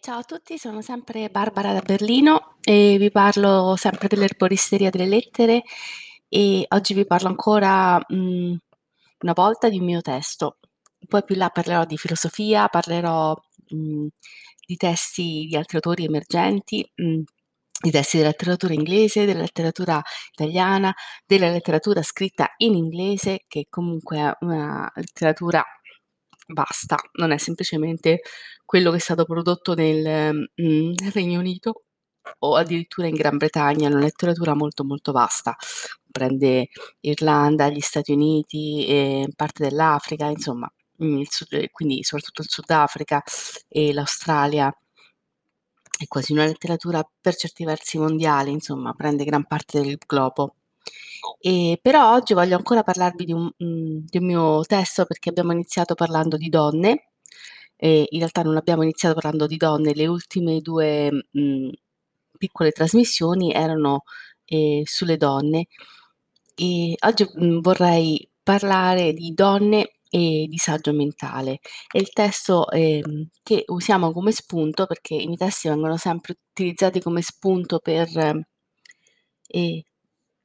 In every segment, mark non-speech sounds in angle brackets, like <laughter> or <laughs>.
ciao a tutti, sono sempre Barbara da Berlino e vi parlo sempre dell'erboristeria delle lettere e oggi vi parlo ancora mh, una volta di un mio testo. Poi più là parlerò di filosofia, parlerò mh, di testi di altri autori emergenti, mh, di testi della letteratura inglese, della letteratura italiana, della letteratura scritta in inglese, che comunque è una letteratura vasta, non è semplicemente quello che è stato prodotto nel, mhmm, nel Regno Unito o addirittura in Gran Bretagna, è una letteratura molto, molto vasta. Prende Irlanda, gli Stati Uniti, parte dell'Africa, insomma, il Sud quindi soprattutto il Sudafrica e l'Australia. È quasi una letteratura per certi versi mondiale, insomma, prende gran parte del globo. E però oggi voglio ancora parlarvi di un mhmm, di un mio testo perché abbiamo iniziato parlando di donne, e in realtà non abbiamo iniziato parlando di donne, le ultime 2, mhmm, piccole trasmissioni erano, ehm, sulle donne. E oggi, mhmm, vorrei parlare di donne e disagio mentale. È il testo, ehm, che usiamo come spunto perché i miei testi vengono sempre utilizzati come spunto per ehm,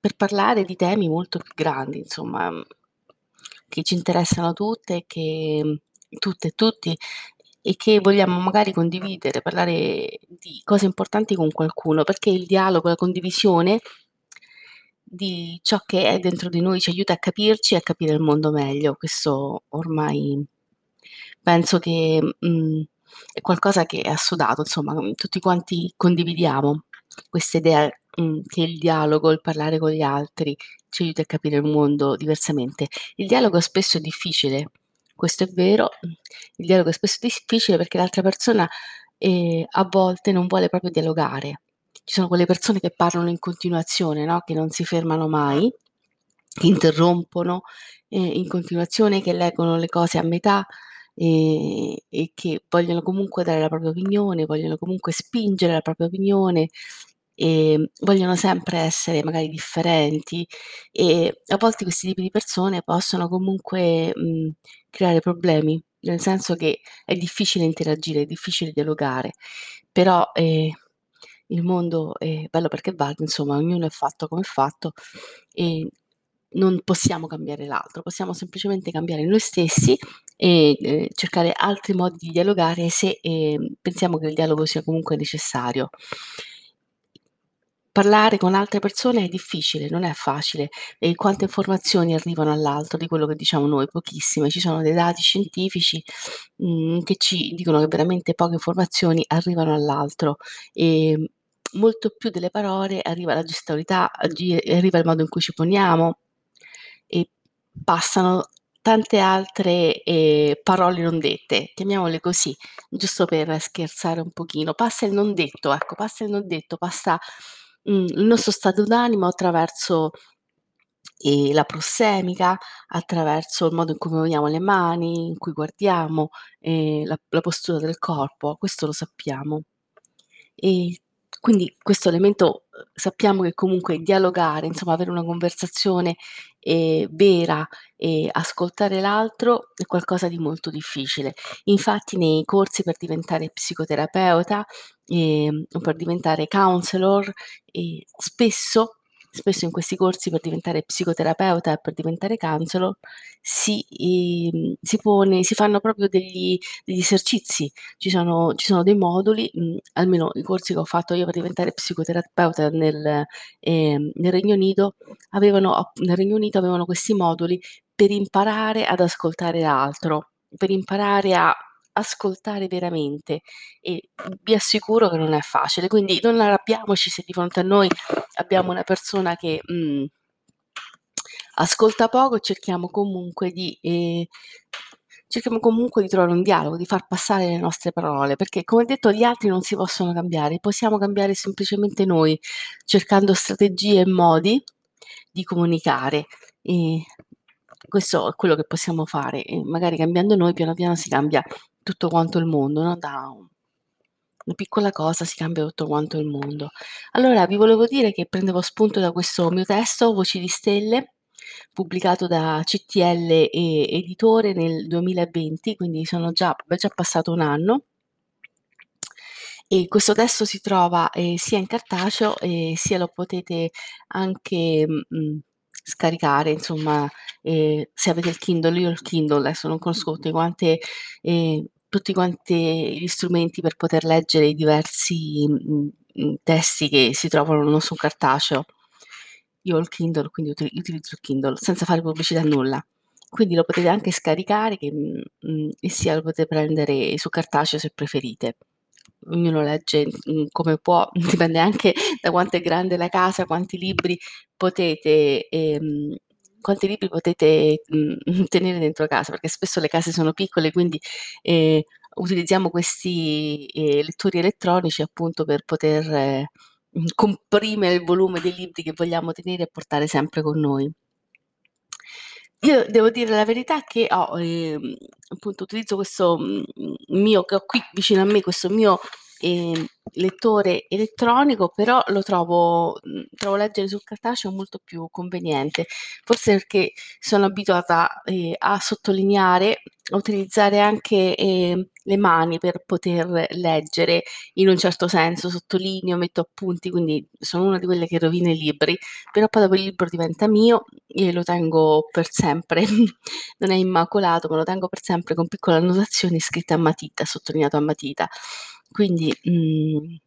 per parlare di temi molto più grandi, insomma, mhmm, che ci interessano tutte che tutte e tutti, e che vogliamo magari condividere, parlare di cose importanti con qualcuno, perché il dialogo, la condivisione di ciò che è dentro di noi ci aiuta a capirci e a capire il mondo meglio. Questo ormai penso che, mhmm, è qualcosa che è assodato, insomma, tutti quanti condividiamo questa idea, mhmm, che il dialogo, il parlare con gli altri ci aiuti a capire il mondo diversamente. Il dialogo spesso è difficile, questo è vero, mhmm, il dialogo è spesso difficile perché l'altra persona, ehm, a volte non vuole proprio dialogare. Ci sono quelle persone che parlano in continuazione, no, che non si fermano mai, che interrompono, ehm, in continuazione, che leggono le cose a metà, ehm, e che vogliono comunque dare la propria opinione, vogliono comunque spingere la propria opinione, ehm, vogliono sempre essere magari differenti e a volte questi tipi di persone possono comunque, mhmm, creare problemi, nel senso che è difficile interagire, è difficile dialogare, però, ehm, il mondo è bello perché vale, insomma, ognuno è fatto come è fatto e non possiamo cambiare l'altro, possiamo semplicemente cambiare noi stessi e, ehm, cercare altri modi di dialogare se, ehm, pensiamo che il dialogo sia comunque necessario. Parlare con altre persone è difficile, non è facile. E quante informazioni arrivano all'altro di quello che diciamo noi? Pochissime. Ci sono dei dati scientifici, mhmm, che ci dicono che veramente poche informazioni arrivano all'altro. Ehm, molto più delle parole arriva la gestualità, arriva il modo in cui ci poniamo e passano tante altre, ehm, parole non dette, chiamiamole così, giusto per scherzare un pochino. Passa il non detto, ecco, passa il non detto, passa, mhmm, il nostro stato d'animo attraverso, ehm, la prossemica, attraverso il modo in cui muoviamo le mani, in cui guardiamo, ehm, la la postura del corpo, questo lo sappiamo. E quindi questo elemento, sappiamo che comunque dialogare, insomma avere una conversazione, ehm, vera e ascoltare l'altro è qualcosa di molto difficile. Infatti nei corsi per diventare psicoterapeuta, ehm, o per diventare counselor, ehm, spesso spesso in questi corsi per diventare psicoterapeuta e per diventare counselor si ehm, si pone si fanno proprio degli degli esercizi. Ci sono ci sono dei moduli, mhmm, almeno i corsi che ho fatto io per diventare psicoterapeuta nel ehm, nel Regno Unito avevano nel Regno Unito avevano questi moduli per imparare ad ascoltare l'altro, per imparare a ascoltare veramente e vi assicuro che non è facile. Quindi non arrabbiamoci se di fronte a noi abbiamo una persona che, mhmm, ascolta poco, cerchiamo comunque di ehm, cerchiamo comunque di trovare un dialogo, di far passare le nostre parole, perché come detto gli altri non si possono cambiare, possiamo cambiare semplicemente noi, cercando strategie e modi di comunicare. Ehm, questo è quello che possiamo fare e magari cambiando noi piano piano si cambia tutto quanto il mondo, no, da un una piccola cosa si cambia tutto quanto il mondo. Allora vi volevo dire che prendevo spunto da questo mio testo, Voci di stelle, pubblicato da CTL Editore nel 2020, quindi sono già è già passato un anno. E questo testo si trova, ehm, sia in cartaceo, ehm, sia lo potete anche, mhmm, scaricare insomma, ehm, se avete il Kindle. Io ho il Kindle, adesso non conosco tutte quante ehm, tutti quanti gli strumenti per poter leggere i diversi, mhmm, mhmm, testi che si trovano non su cartaceo. Io ho il Kindle, quindi uti utilizzo il Kindle senza fare pubblicità a nulla. Quindi lo potete anche scaricare che mhmm, e sia lo potete prendere su cartaceo se preferite. Ognuno legge, come può, <laughs> dipende anche da quanto è grande la casa, quanti libri potete ehm, quanti libri potete, mhmm, tenere dentro casa, perché spesso le case sono piccole, quindi, ehm, utilizziamo questi, ehm, lettori elettronici appunto per poter, mhmm, comprimere il volume dei libri che vogliamo tenere e portare sempre con noi. Io devo dire la verità che ho, ehm, appunto utilizzo questo, mhmm, mio che ho qui vicino a me, questo mio, ehm, lettore elettronico, però lo trovo mhmm, trovo leggere sul cartaceo molto più conveniente. Forse perché sono abituata, ehm, a sottolineare, a utilizzare anche, ehm, le mani per poter leggere in un certo senso, sottolineo, metto appunti, quindi sono una di quelle che rovina i libri, però poi dopo il libro diventa mio e lo tengo per sempre. <laughs> Non è immacolato, ma lo tengo per sempre con piccole annotazioni scritte a matita, sottolineato a matita. Quindi, mhmm,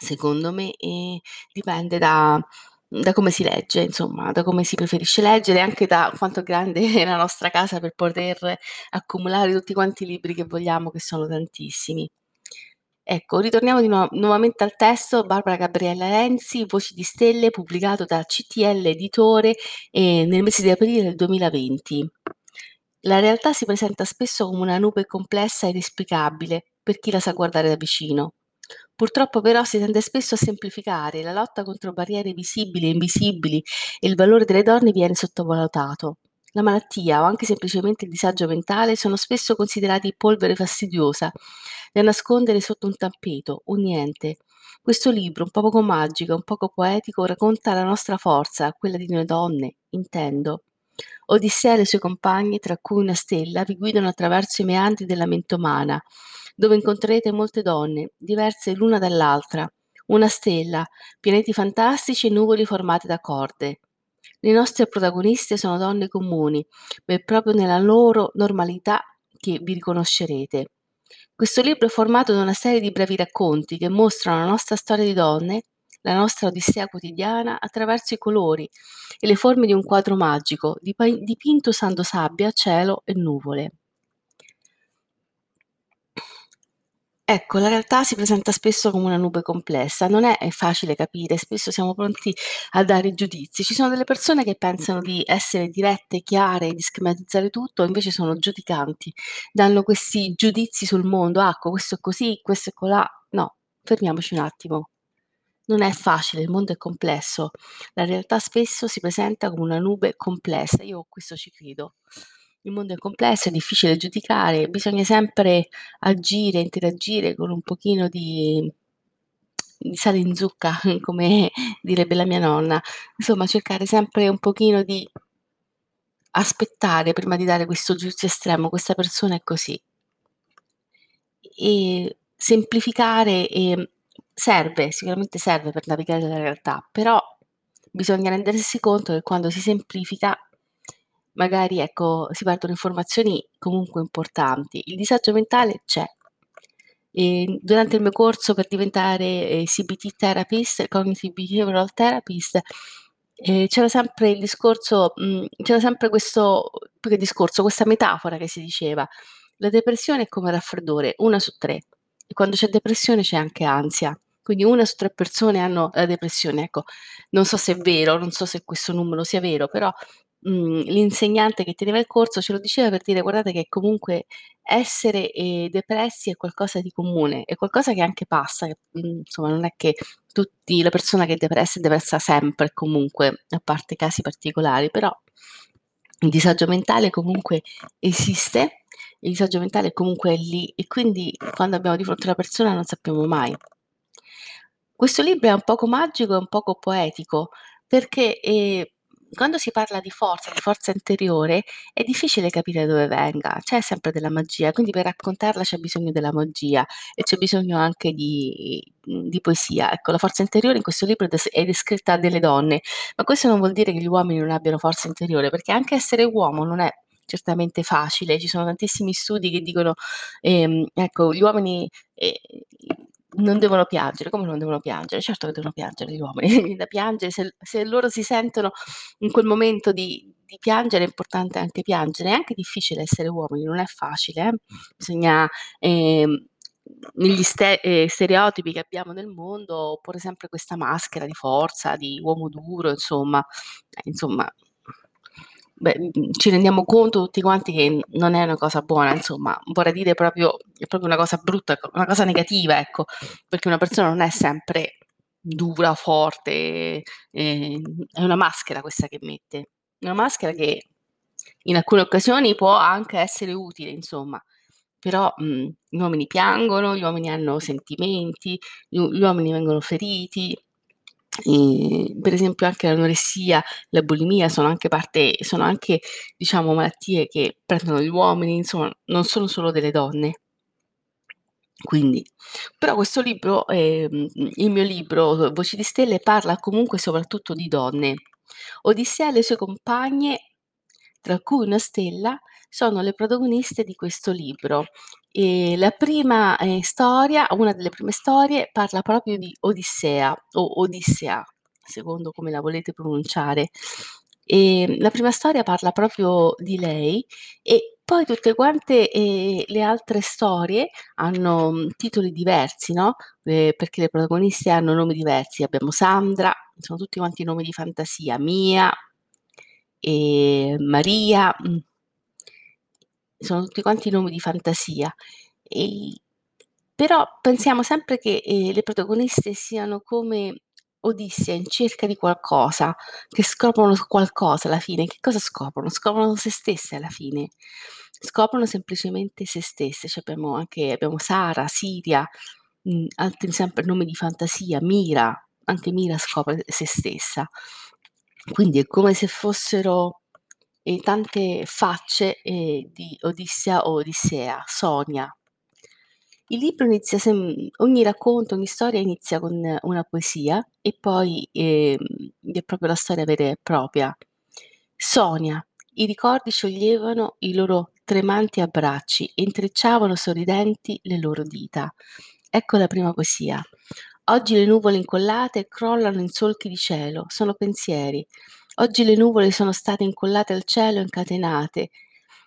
secondo me, ehm, dipende da da come si legge, insomma, da come si preferisce leggere, anche da quanto grande <laughs> è la nostra casa per poter accumulare tutti quanti i libri che vogliamo, che sono tantissimi. Ecco, ritorniamo di nuo nuovamente al testo Barbara Gabriella Renzi, Voci di stelle, pubblicato da CTL Editore, ehm, nel mese di aprile del 2020. La realtà si presenta spesso come una nube complessa e inesplicabile per chi la sa guardare da vicino. Purtroppo però si tende spesso a semplificare, la lotta contro barriere visibili e invisibili e il valore delle donne viene sottovalutato. La malattia o anche semplicemente il disagio mentale sono spesso considerati polvere fastidiosa da nascondere sotto un tappeto, un niente. Questo libro, un poco magico, un poco poetico, racconta la nostra forza, quella di noi donne, intendo. Odissea e le sue compagne, tra cui una stella, vi guidano attraverso i meandri della mente umana, dove incontrerete molte donne, diverse l'una dall'altra, una stella, pianeti fantastici e nuvoli formati da corde. Le nostre protagoniste sono donne comuni, ma è proprio nella loro normalità che vi riconoscerete. Questo libro è formato da una serie di brevi racconti che mostrano la nostra storia di donne, la nostra odissea quotidiana attraverso i colori e le forme di un quadro magico dipinto usando sabbia, cielo e nuvole. Ecco, la realtà si presenta spesso come una nube complessa, non è facile capire, spesso siamo pronti a dare giudizi. Ci sono delle persone che pensano di essere dirette, chiare, di schematizzare tutto, invece sono giudicanti, danno questi giudizi sul mondo, ah, ecco, questo è così, questo è colà. No, fermiamoci un attimo. Non è facile, il mondo è complesso. La realtà spesso si presenta come una nube complessa, io questo ci credo. Il mondo è complesso, è difficile giudicare, bisogna sempre agire, interagire con un pochino di di sale in zucca, <laughs> come direbbe la mia nonna. Insomma, cercare sempre un pochino di aspettare prima di dare questo giudizio estremo, questa persona è così. E semplificare, ehm, serve, sicuramente serve per navigare nella realtà, però bisogna rendersi conto che quando si semplifica magari ecco, si perdono informazioni comunque importanti. Il disagio mentale c'è. E durante il mio corso per diventare eh, CBT therapist, cognitive behavioral therapist, eh, c'era sempre il discorso, mh, mm, c'era sempre questo, più che discorso, questa metafora che si diceva. La depressione è come raffreddore, una su tre. E quando c'è depressione c'è anche ansia. Quindi una su tre persone hanno la depressione. Ecco, non so se è vero, non so se questo numero sia vero, però mhmm, l'insegnante che teneva il corso ce lo diceva per dire: "Guardate che comunque essere, ehm, depressi è qualcosa di comune, è qualcosa che anche passa, che, mhmm, insomma non è che tutti la persona che è depressa è depressa sempre comunque, a parte casi particolari, però il disagio mentale comunque esiste, il disagio mentale comunque è lì e quindi quando abbiamo di fronte una persona non sappiamo mai. Questo libro è un poco magico e un poco poetico perché, ehm quando si parla di forza, di forza interiore, è difficile capire dove venga, c'è sempre della magia, quindi per raccontarla c'è bisogno della magia e c'è bisogno anche di di poesia. Ecco, la forza interiore in questo libro è des è descritta delle donne, ma questo non vuol dire che gli uomini non abbiano forza interiore, perché anche essere uomo non è certamente facile. Ci sono tantissimi studi che dicono, ehm, ecco, gli uomini, ehm, non devono piangere. Come non devono piangere? Certo che devono piangere gli uomini, <laughs> da piangere, se se loro si sentono in quel momento di di piangere è importante anche piangere. È anche difficile essere uomini, non è facile, eh. Bisogna, ehm, negli ste ehm, stereotipi che abbiamo nel mondo, porre sempre questa maschera di forza, di uomo duro, insomma. Eh, insomma Beh, mhmm, ci rendiamo conto tutti quanti che non è una cosa buona, insomma, vorrei dire proprio è proprio una cosa brutta, una cosa negativa, ecco, perché una persona non è sempre dura, forte, ehm, è una maschera questa che mette. Una maschera che in alcune occasioni può anche essere utile, insomma, però, mhmm, gli uomini piangono, gli uomini hanno sentimenti, gli gli uomini vengono feriti, Ehm, per esempio anche l'anoressia, la bulimia sono anche parte sono anche, diciamo, malattie che prendono gli uomini, insomma, non sono solo delle donne. Quindi però questo libro, ehm, il mio libro Voci di stelle, parla comunque soprattutto di donne. Odissea e le sue compagne, tra cui una stella, sono le protagoniste di questo libro. Ehm, la prima, ehm, storia una delle prime storie parla proprio di Odissea o Odissea, secondo come la volete pronunciare. Ehm, la prima storia parla proprio di lei e poi tutte quante, ehm, le altre storie hanno, mhmm, titoli diversi, no, ehm, perché le protagoniste hanno nomi diversi. Abbiamo Sandra, sono tutti quanti nomi di fantasia, Mia, Maria, mh. Sono tutti quanti nomi di fantasia. Ehm, però pensiamo sempre che, ehm, le protagoniste siano come Odissea in cerca di qualcosa, che scoprono qualcosa alla fine. Che cosa scoprono? Scoprono se stesse alla fine. Scoprono semplicemente se stesse. Cioè abbiamo anche abbiamo Sara, Siria, mhmm, altri sempre nomi di fantasia, Mira, anche Mira scopre se stessa. Quindi è come se fossero e tante facce, ehm, di Odissea o Odissea, Sonia. Il libro inizia sem ogni racconto, ogni storia inizia con una poesia e poi, ehm, è proprio la storia vera e propria. Sonia. I ricordi scioglievano i loro tremanti abbracci e intrecciavano sorridenti le loro dita. Ecco la prima poesia. Oggi le nuvole incollate crollano in solchi di cielo, sono pensieri. Oggi le nuvole sono state incollate al cielo, incatenate,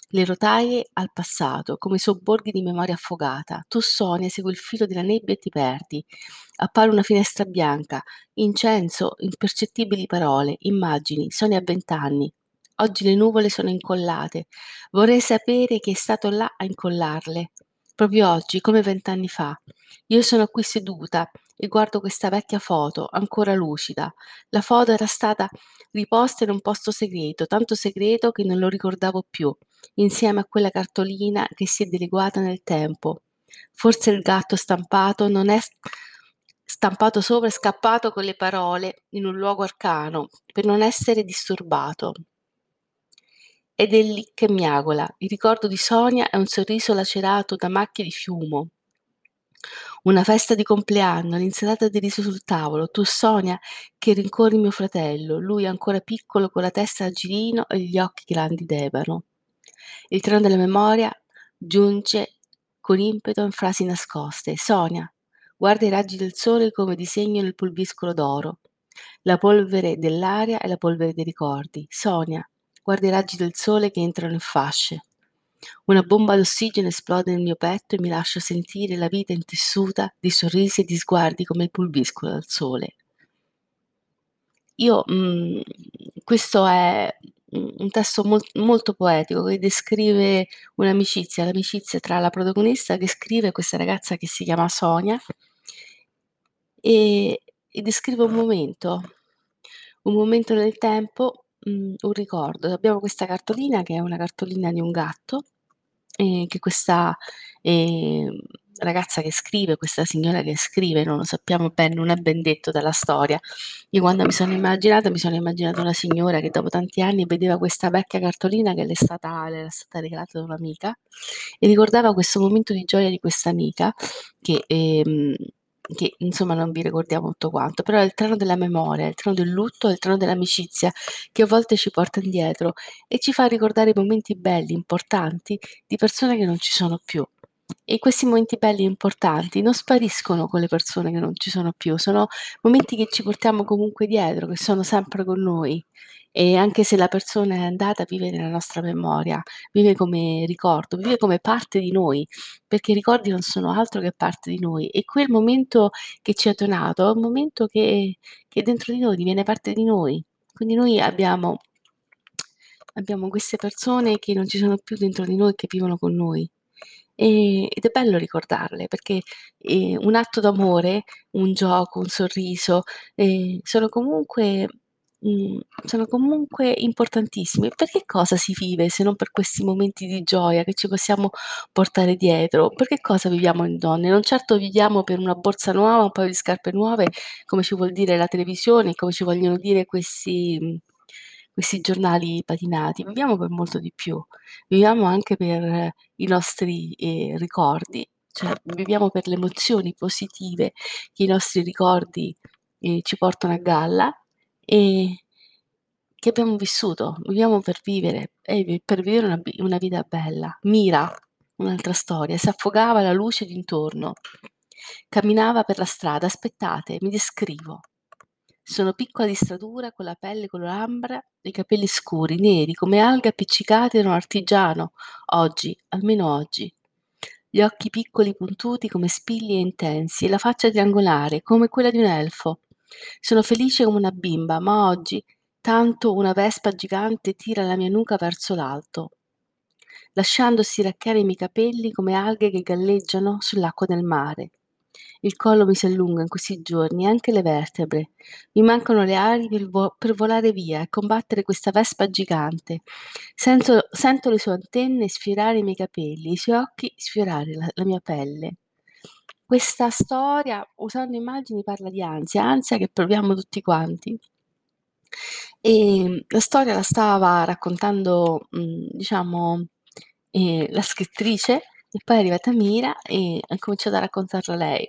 le rotaie al passato, come sobborghi di memoria affogata. Tu Sonia segui il filo della nebbia e ti perdi. Appare una finestra bianca, incenso, impercettibili parole, immagini, Sonia a vent'anni. Oggi le nuvole sono incollate. Vorrei sapere chi è stato là a incollarle. Proprio oggi, come vent'anni fa. Io sono qui seduta e guardo questa vecchia foto, ancora lucida. La foto era stata riposta in un posto segreto, tanto segreto che non lo ricordavo più, insieme a quella cartolina che si è dileguata nel tempo. Forse il gatto stampato non è stampato sopra e scappato con le parole in un luogo arcano per non essere disturbato. Ed è lì che miagola. Il ricordo di Sonia è un sorriso lacerato da macchie di fumo. Una festa di compleanno, l'insalata di riso sul tavolo, tu Sonia che rincorri mio fratello, lui ancora piccolo con la testa a girino e gli occhi grandi d'ebano. Il treno della memoria giunge con impeto in frasi nascoste. Sonia, guarda i raggi del sole come disegno nel pulviscolo d'oro. La polvere dell'aria e la polvere dei ricordi. Sonia, guarda i raggi del sole che entrano in fasce. Una bomba d'ossigeno esplode nel mio petto e mi lascia sentire la vita intessuta di sorrisi e di sguardi come il pulviscolo dal sole. Io, mhmm, questo è un testo mol molto poetico che descrive un'amicizia, l'amicizia tra la protagonista che scrive questa ragazza che si chiama Sonia e e descrive un momento, un momento nel tempo mhmm, un ricordo. Abbiamo questa cartolina che è una cartolina di un gatto, ehm, che questa, ehm, ragazza che scrive, questa signora che scrive, non lo sappiamo bene, non è ben detto dalla storia. Io quando mi sono immaginata, mi sono immaginata una signora che dopo tanti anni vedeva questa vecchia cartolina che le è stata, le era stata regalata da un'amica e ricordava questo momento di gioia di questa amica che... Ehm, che insomma non vi ricordiamo tutto quanto, però è il treno della memoria, il treno del lutto, è il treno dell'amicizia che a volte ci porta indietro e ci fa ricordare i momenti belli, importanti di persone che non ci sono più. E questi momenti belli e importanti non spariscono con le persone che non ci sono più, sono momenti che ci portiamo comunque dietro, che sono sempre con noi. E anche se la persona è andata, vive nella nostra memoria, vive come ricordo, vive come parte di noi, perché i ricordi non sono altro che parte di noi. E quel momento che ci ha donato è un momento che, che dentro di noi diviene parte di noi. Quindi noi abbiamo, abbiamo queste persone che non ci sono più dentro di noi, che vivono con noi. Ed è bello ricordarle perché un atto d'amore, un gioco, un sorriso, eh, sono comunque Mhmm, sono comunque importantissimi. Per che cosa si vive se non per questi momenti di gioia che ci possiamo portare dietro? Per che cosa viviamo in donne? Non certo viviamo per una borsa nuova, un paio di scarpe nuove, come ci vuol dire la televisione, come ci vogliono dire questi questi giornali patinati. Viviamo per molto di più. Viviamo anche per i nostri, ehm, ricordi, cioè viviamo per le emozioni positive che i nostri ricordi, ehm, ci portano a galla e che abbiamo vissuto, viviamo per vivere e per vivere una, una vita bella. Mira, un'altra storia, si affogava la luce d'intorno, camminava per la strada, aspettate, mi descrivo. Sono piccola di statura, con la pelle color ambra i capelli scuri, neri, come alghe appiccicate da un artigiano, oggi, almeno oggi. Gli occhi piccoli puntuti come spilli e intensi e la faccia triangolare, come quella di un elfo. Sono felice come una bimba, ma oggi tanto una vespa gigante tira la mia nuca verso l'alto, lasciando stiracchiare i miei capelli come alghe che galleggiano sull'acqua del mare. Il collo mi si allunga in questi giorni, anche le vertebre. Mi mancano le ali per, vo- per volare via e combattere questa vespa gigante. Sento, sento le sue antenne sfiorare i miei capelli, i suoi occhi sfiorare la, la mia pelle. Questa storia, usando immagini, parla di ansia, ansia che proviamo tutti quanti. E ehm, la storia la stava raccontando, mhmm, diciamo, ehm, la scrittrice e poi è arrivata Mira e ha cominciato a raccontarla lei.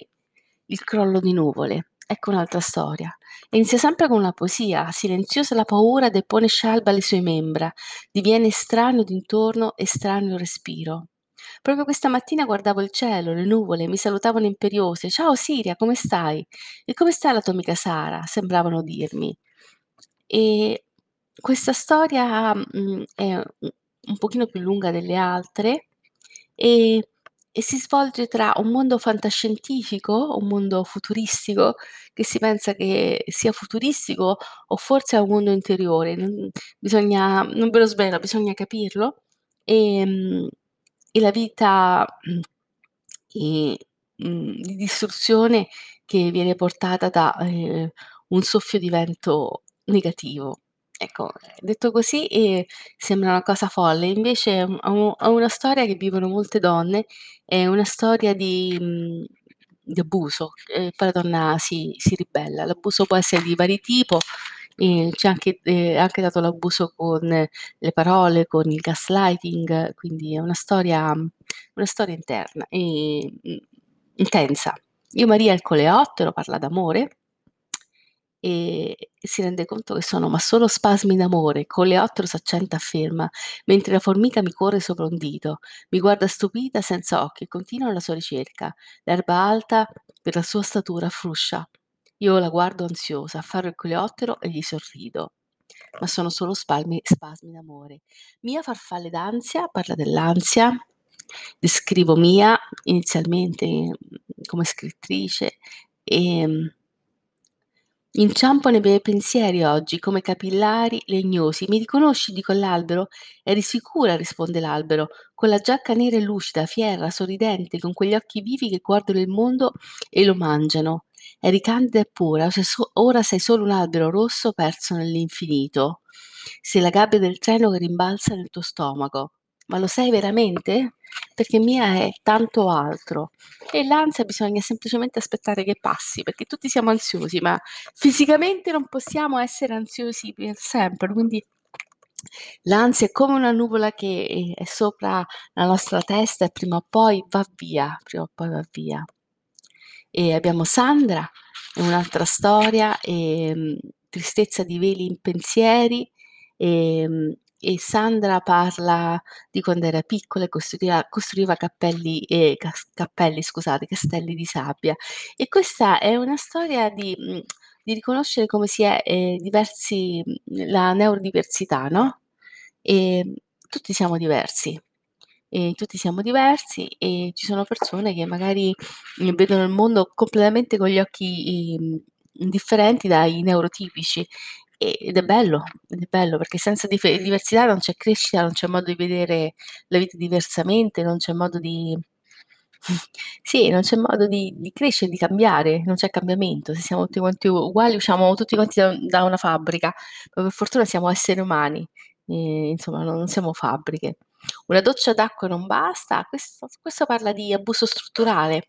Il crollo di nuvole. Ecco un'altra storia. E inizia sempre con una poesia. Silenziosa la paura depone scialba le sue membra. Diviene estraneo d'intorno, estraneo il respiro. Proprio questa mattina guardavo il cielo, le nuvole mi salutavano imperiose. Ciao Siria, come stai? E come sta la tua amica Sara? Sembravano dirmi. E questa storia, mhmm, è u un pochino più lunga delle altre e e si svolge tra un mondo fantascientifico, un mondo futuristico, che si pensa che sia futuristico o forse è un mondo interiore, non bisogna non ve lo svelo, bisogna capirlo. Ehm e la vita, mhmm, ehm, mhmm, di distruzione che viene portata da, ehm, un soffio di vento negativo. Ecco, detto così, ehm, sembra una cosa folle, invece è un è una storia che vivono molte donne, è una storia di mhmm, di abuso, e poi la donna si si ribella. L'abuso può essere di vari tipo, ehm, c'è anche ehm, anche dato l'abuso con le parole, con il gaslighting, quindi è una storia una storia interna, ehm, mhmm, intensa. Io Maria il coleottero parla d'amore e si rende conto che sono ma solo spasmi d'amore. Coleottero s'accenta afferma, mentre la formica mi corre sopra un dito. Mi guarda stupita, senza occhi, e continua la sua ricerca. L'erba alta, per la sua statura, fruscia. Io la guardo ansiosa, afferro il coleottero e gli sorrido. Ma sono solo spalmi, spasmi d'amore. Mia farfalle d'ansia parla dell'ansia. Descrivo Mia inizialmente mhmm, come scrittrice e Inciampo nei miei pensieri oggi, come capillari legnosi. Mi riconosci? dico all'albero. Eri sicura? risponde l'albero, con la giacca nera e lucida, fiera, sorridente, con quegli occhi vivi che guardano il mondo e lo mangiano. Eri candida e pura, ora sei solo un albero rosso perso nell'infinito. Sei la gabbia del treno che rimbalza nel tuo stomaco. ma lo sei veramente? Perché mia è tanto altro. E l'ansia bisogna semplicemente aspettare che passi, perché tutti siamo ansiosi, ma fisicamente non possiamo essere ansiosi per sempre, quindi l'ansia è come una nuvola che è sopra la nostra testa e prima o poi va via, prima o poi va via. E abbiamo Sandra, un'altra storia, e, tristezza di veli in pensieri, e, e Sandra parla di quando era piccola e costruiva, costruiva cappelli, eh, cappelli, scusate, castelli di sabbia. E questa è una storia di, di riconoscere come si è eh, diversi, la neurodiversità, no? E tutti siamo diversi. E tutti siamo diversi e ci sono persone che magari vedono il mondo completamente con gli occhi eh, differenti dai neurotipici ed è bello, ed è bello perché senza dif- diversità non c'è crescita, non c'è modo di vedere la vita diversamente, non c'è modo di... <laughs> sì, non c'è modo di, di crescere, di cambiare, non c'è cambiamento. Se siamo tutti quanti uguali, usciamo tutti quanti da, da una fabbrica, ma per fortuna siamo esseri umani, e, insomma, non siamo fabbriche. Una doccia d'acqua non basta, questo, questo parla di abuso strutturale,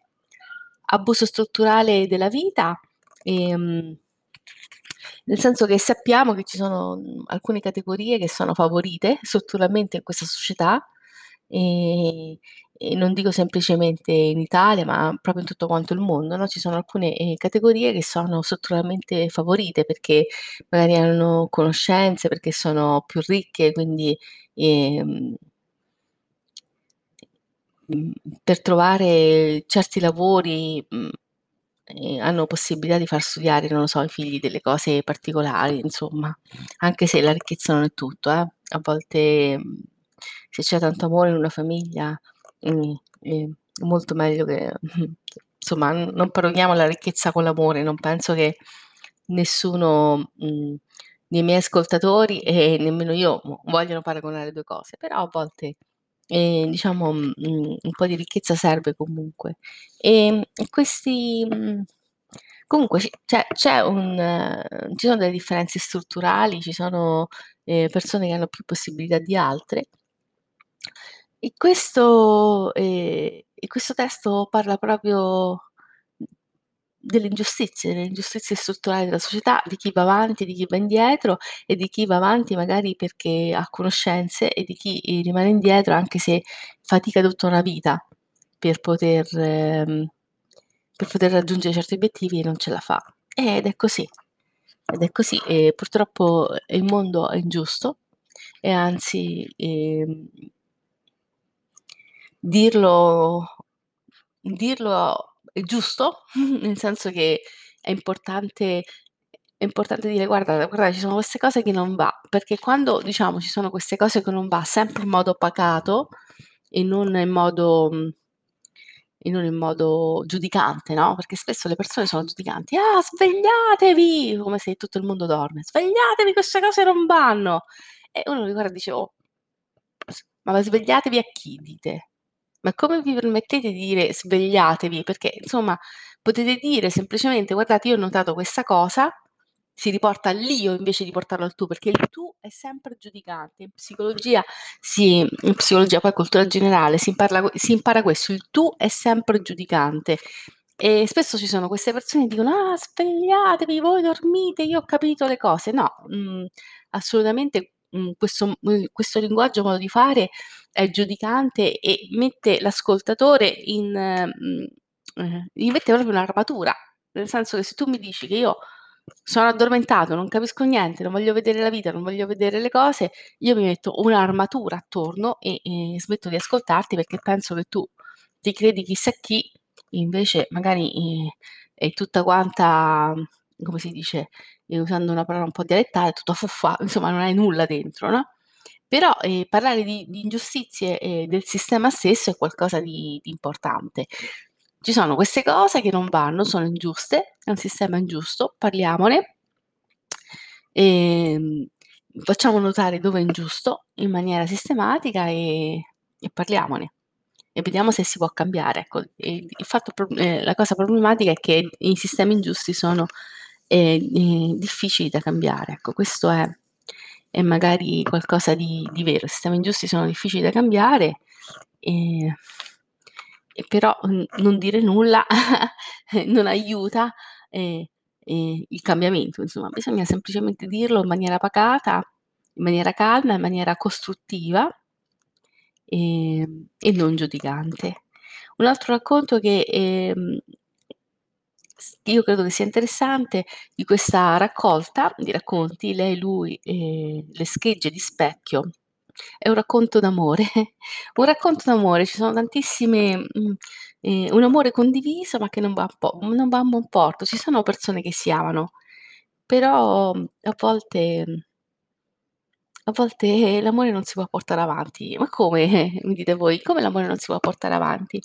abuso strutturale della vita. E, ehm, nel senso che sappiamo che ci sono mhmm, alcune categorie che sono favorite strutturalmente in questa società e, e non dico semplicemente in Italia, ma proprio in tutto quanto il mondo, no? Ci sono alcune eh, categorie che sono strutturalmente favorite perché magari hanno conoscenze, perché sono più ricche, quindi eh, per trovare certi lavori mh, hanno possibilità di far studiare, non so, i figli delle cose particolari, insomma, anche se la ricchezza non è tutto, eh. A volte mm, se c'è tanto amore in una famiglia è molto meglio che <laughs> insomma, non paragoniamo la ricchezza con l'amore, non penso che nessuno dei miei ascoltatori e nemmeno io vogliono paragonare due cose, però a volte eh, diciamo mh, un po' di ricchezza serve comunque. E questi mh, comunque c'è, c'è un, uh, ci sono delle differenze strutturali, ci sono eh, persone che hanno più possibilità di altre. E questo, eh, e questo testo parla proprio delle ingiustizie, delle ingiustizie strutturali della società, di chi va avanti, di chi va indietro e di chi va avanti magari perché ha conoscenze e di chi eh, rimane indietro anche se fatica tutta una vita per poter, ehm, per poter raggiungere certi obiettivi e non ce la fa. Ed è così, ed è così. E purtroppo il mondo è ingiusto e anzi eh, dirlo, dirlo è giusto, <laughs> nel senso che è importante è importante dire: "Guarda guarda ci sono queste cose che non va", perché quando diciamo ci sono queste cose che non va sempre in modo pacato e non in modo mhmm, e non in modo giudicante, no, perché spesso le persone sono giudicanti: "Ah, svegliatevi!" Come se tutto il mondo dorme: "Svegliatevi, queste cose non vanno!" E uno li guarda e dice: "Oh, ma svegliatevi a chi dite?" Ma come vi permettete di dire svegliatevi? Perché insomma potete dire semplicemente guardate io ho notato questa cosa, si riporta all'io invece di portarlo al tu, perché il tu è sempre giudicante. In psicologia, si, in psicologia poi cultura generale si, imparla, si impara questo, il tu è sempre giudicante. E spesso ci sono queste persone che dicono: Ah, svegliatevi, voi dormite, io ho capito le cose. No, mh, mm, assolutamente questo, mh, mm, questo linguaggio, modo di fare è giudicante e mette l'ascoltatore in, mh, eh, gli mette proprio un'armatura. Nel senso che se tu mi dici che io sono addormentato, non capisco niente, non voglio vedere la vita, non voglio vedere le cose, io mi metto un'armatura attorno e, e smetto di ascoltarti perché penso che tu ti credi chissà chi, invece magari eh, è tutta quanta, come si dice, eh, usando una parola un po' dialettale, tutto fuffa, <laughs> insomma non hai nulla dentro, no? Però eh, parlare di, di ingiustizie eh, del sistema stesso è qualcosa di, di importante. Ci sono queste cose che non vanno, sono ingiuste, è un sistema ingiusto, parliamone, e, ehm, facciamo notare dove è ingiusto in maniera sistematica e, e parliamone e vediamo se si può cambiare. Ecco, il fatto, eh, la cosa problematica è che i sistemi ingiusti sono eh, eh, difficili da cambiare. Ecco, questo è. è magari qualcosa di di vero. I sistemi ingiusti sono difficili da cambiare, ehm, e però, mhmm, non dire nulla <laughs> non aiuta, ehm, ehm, il cambiamento, insomma. Bisogna semplicemente dirlo in maniera pacata, in maniera calma, in maniera costruttiva ehm, e non giudicante. Un altro racconto che, s io credo che sia interessante di questa raccolta di racconti, Lei, lui e le schegge di specchio, è un racconto d'amore. <laughs> Un racconto d'amore, ci sono tantissime mhmm, ehm, un amore condiviso ma che non va po non va a buon porto. Ci sono persone che si amano, però a volte a volte l'amore non si può portare avanti. Ma come? <laughs> Mi dite voi, come l'amore non si può portare avanti?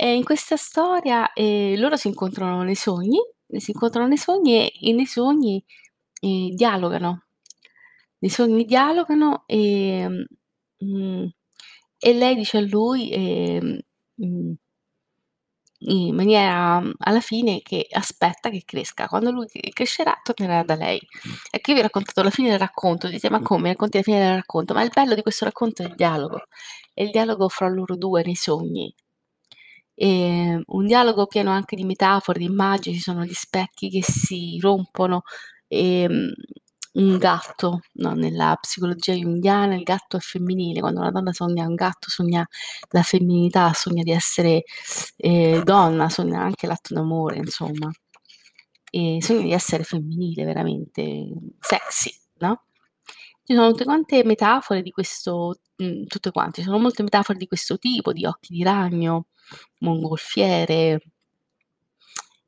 E in questa storia, ehm, loro si incontrano nei sogni, si incontrano nei sogni e e nei sogni, ehm, dialogano. Nei sogni dialogano, ehm, mhmm, e lei dice a lui, ehm, mhmm in maniera alla fine che aspetta che cresca. Quando lui crescerà tornerà da lei. Ecco, io vi ho raccontato la fine del racconto, dite: "Ma come racconti la fine del racconto?" Ma il bello di questo racconto è il dialogo, è il dialogo fra loro 2 nei sogni. Ehm, un dialogo pieno anche di metafore, di immagini, sono gli specchi che si rompono, ehm, un gatto, no, nella psicologia junghiana il gatto è femminile, quando una donna sogna un gatto sogna la femminilità, sogna di essere, ehm, donna, sogna anche l'atto d'amore, insomma. E sogna di essere femminile, veramente sexy, no, ci sono tutte quante metafore di questo mhmm, tutte quante, ci sono molte metafore di questo tipo, di occhi di ragno, mongolfiere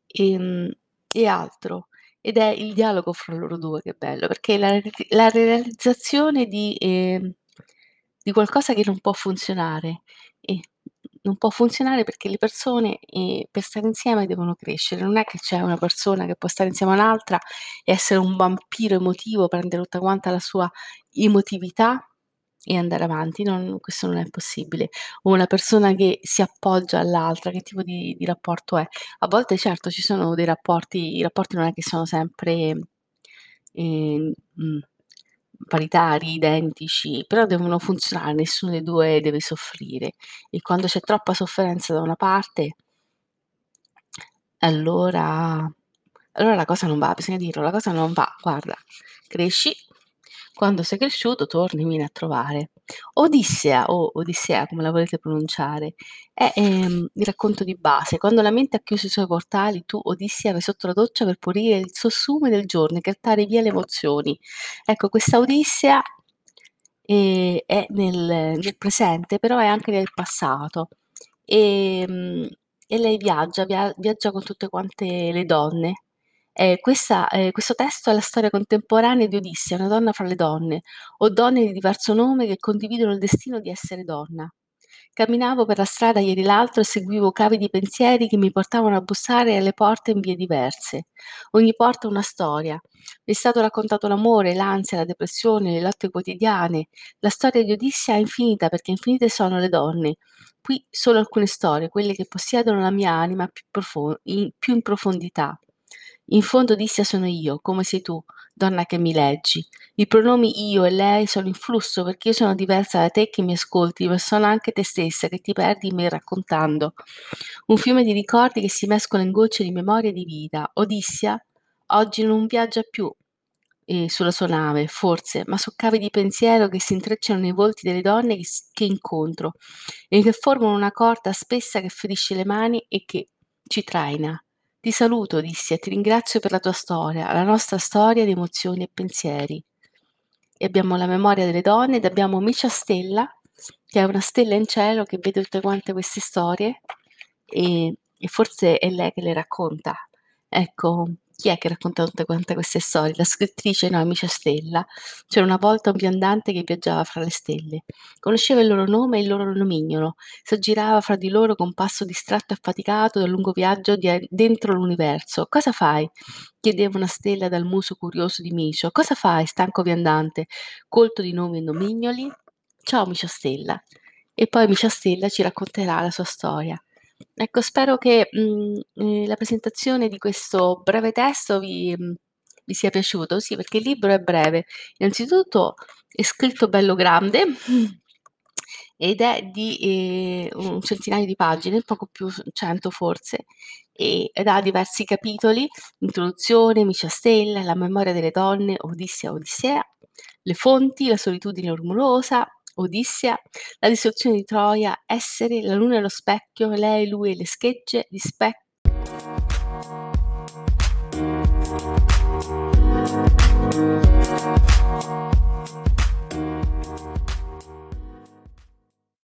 ehm, e altro. Ed è il dialogo fra loro 2 che è bello, perché la la realizzazione di ehm, di qualcosa che non può funzionare e non può funzionare perché le persone, ehm, per stare insieme devono crescere. Non è che c'è una persona che può stare insieme a un'altra e essere un vampiro emotivo, prendere tutta quanta la sua emotività e andare avanti. Non questo non è possibile. O una persona che si appoggia all'altra, che tipo di di rapporto è? A volte certo ci sono dei rapporti i rapporti non è che sono sempre, ehm, mhmm, paritari, identici, però devono funzionare, nessuno dei 2 deve soffrire. E quando c'è troppa sofferenza da una parte allora allora la cosa non va, bisogna dirlo, la cosa non va. Guarda, cresci, quando sei cresciuto torni, mi vieni a trovare. Odissea o Odissea, come la volete pronunciare, è, ehm, il racconto di base. Quando la mente ha chiuso i suoi portali, tu, Odissea, vai sotto la doccia per pulire il sossume del giorno e grattare via le emozioni. Ecco, questa Odissea, ehm, è nel nel presente, però è anche nel passato. Ehm, e lei viaggia, via viaggia con tutte quante le donne. Ehm, questa ehm, questo testo è la storia contemporanea di Odissea, una donna fra le donne, o donne di diverso nome che condividono il destino di essere donna. Camminavo per la strada ieri l'altro e seguivo cavi di pensieri che mi portavano a bussare alle porte in vie diverse. Ogni porta una storia. Mi è stato raccontato l'amore, l'ansia, la depressione, le lotte quotidiane. La storia di Odissea è infinita perché infinite sono le donne. Qui solo alcune storie, quelle che possiedono la mia anima più profo in più in profondità. In fondo Odissea sono io, come sei tu, donna che mi leggi. I pronomi io e lei sono in flusso perché io sono diversa da te che mi ascolti, ma sono anche te stessa che ti perdi in me raccontando. Un fiume di ricordi che si mescola in gocce di memoria e di vita. Odissea oggi non viaggia più ehm, sulla sua nave, forse, ma su cavi di pensiero che si intrecciano nei volti delle donne che che incontro e che formano una corda spessa che ferisce le mani e che ci traina. Ti saluto, Odissea, ti ringrazio per la tua storia, la nostra storia di emozioni e pensieri. E abbiamo la memoria delle donne ed abbiamo Micia Stella, che è una stella in cielo che vede tutte quante queste storie e e forse è lei che le racconta. Ecco, chi è che racconta tutte quante queste storie? La scrittrice? No, è Micia Stella. C'era una volta un viandante che viaggiava fra le stelle. Conosceva il loro nome e il loro nomignolo. S'aggirava fra di loro con passo distratto e affaticato dal lungo viaggio di dentro l'universo. "Cosa fai?" chiedeva una stella dal muso curioso di Micio. "Cosa fai, stanco viandante, colto di nomi e nomignoli?" "Ciao, Micia Stella." E poi Micia Stella ci racconterà la sua storia. Ecco, spero che, mhmm, ehm, la presentazione di questo breve testo vi mhmm, vi sia piaciuto. Sì, perché il libro è breve. Innanzitutto è scritto bello grande <laughs> ed è di eh, un centinaio di pagine, poco più 100 forse, ed ha diversi capitoli, introduzione, Micia Stella, la memoria delle donne, Odissea, Odissea, le fonti, la solitudine rumorosa, Odissea, la distruzione di Troia, essere, la luna e lo specchio, lei, lui e le schegge, di specchio.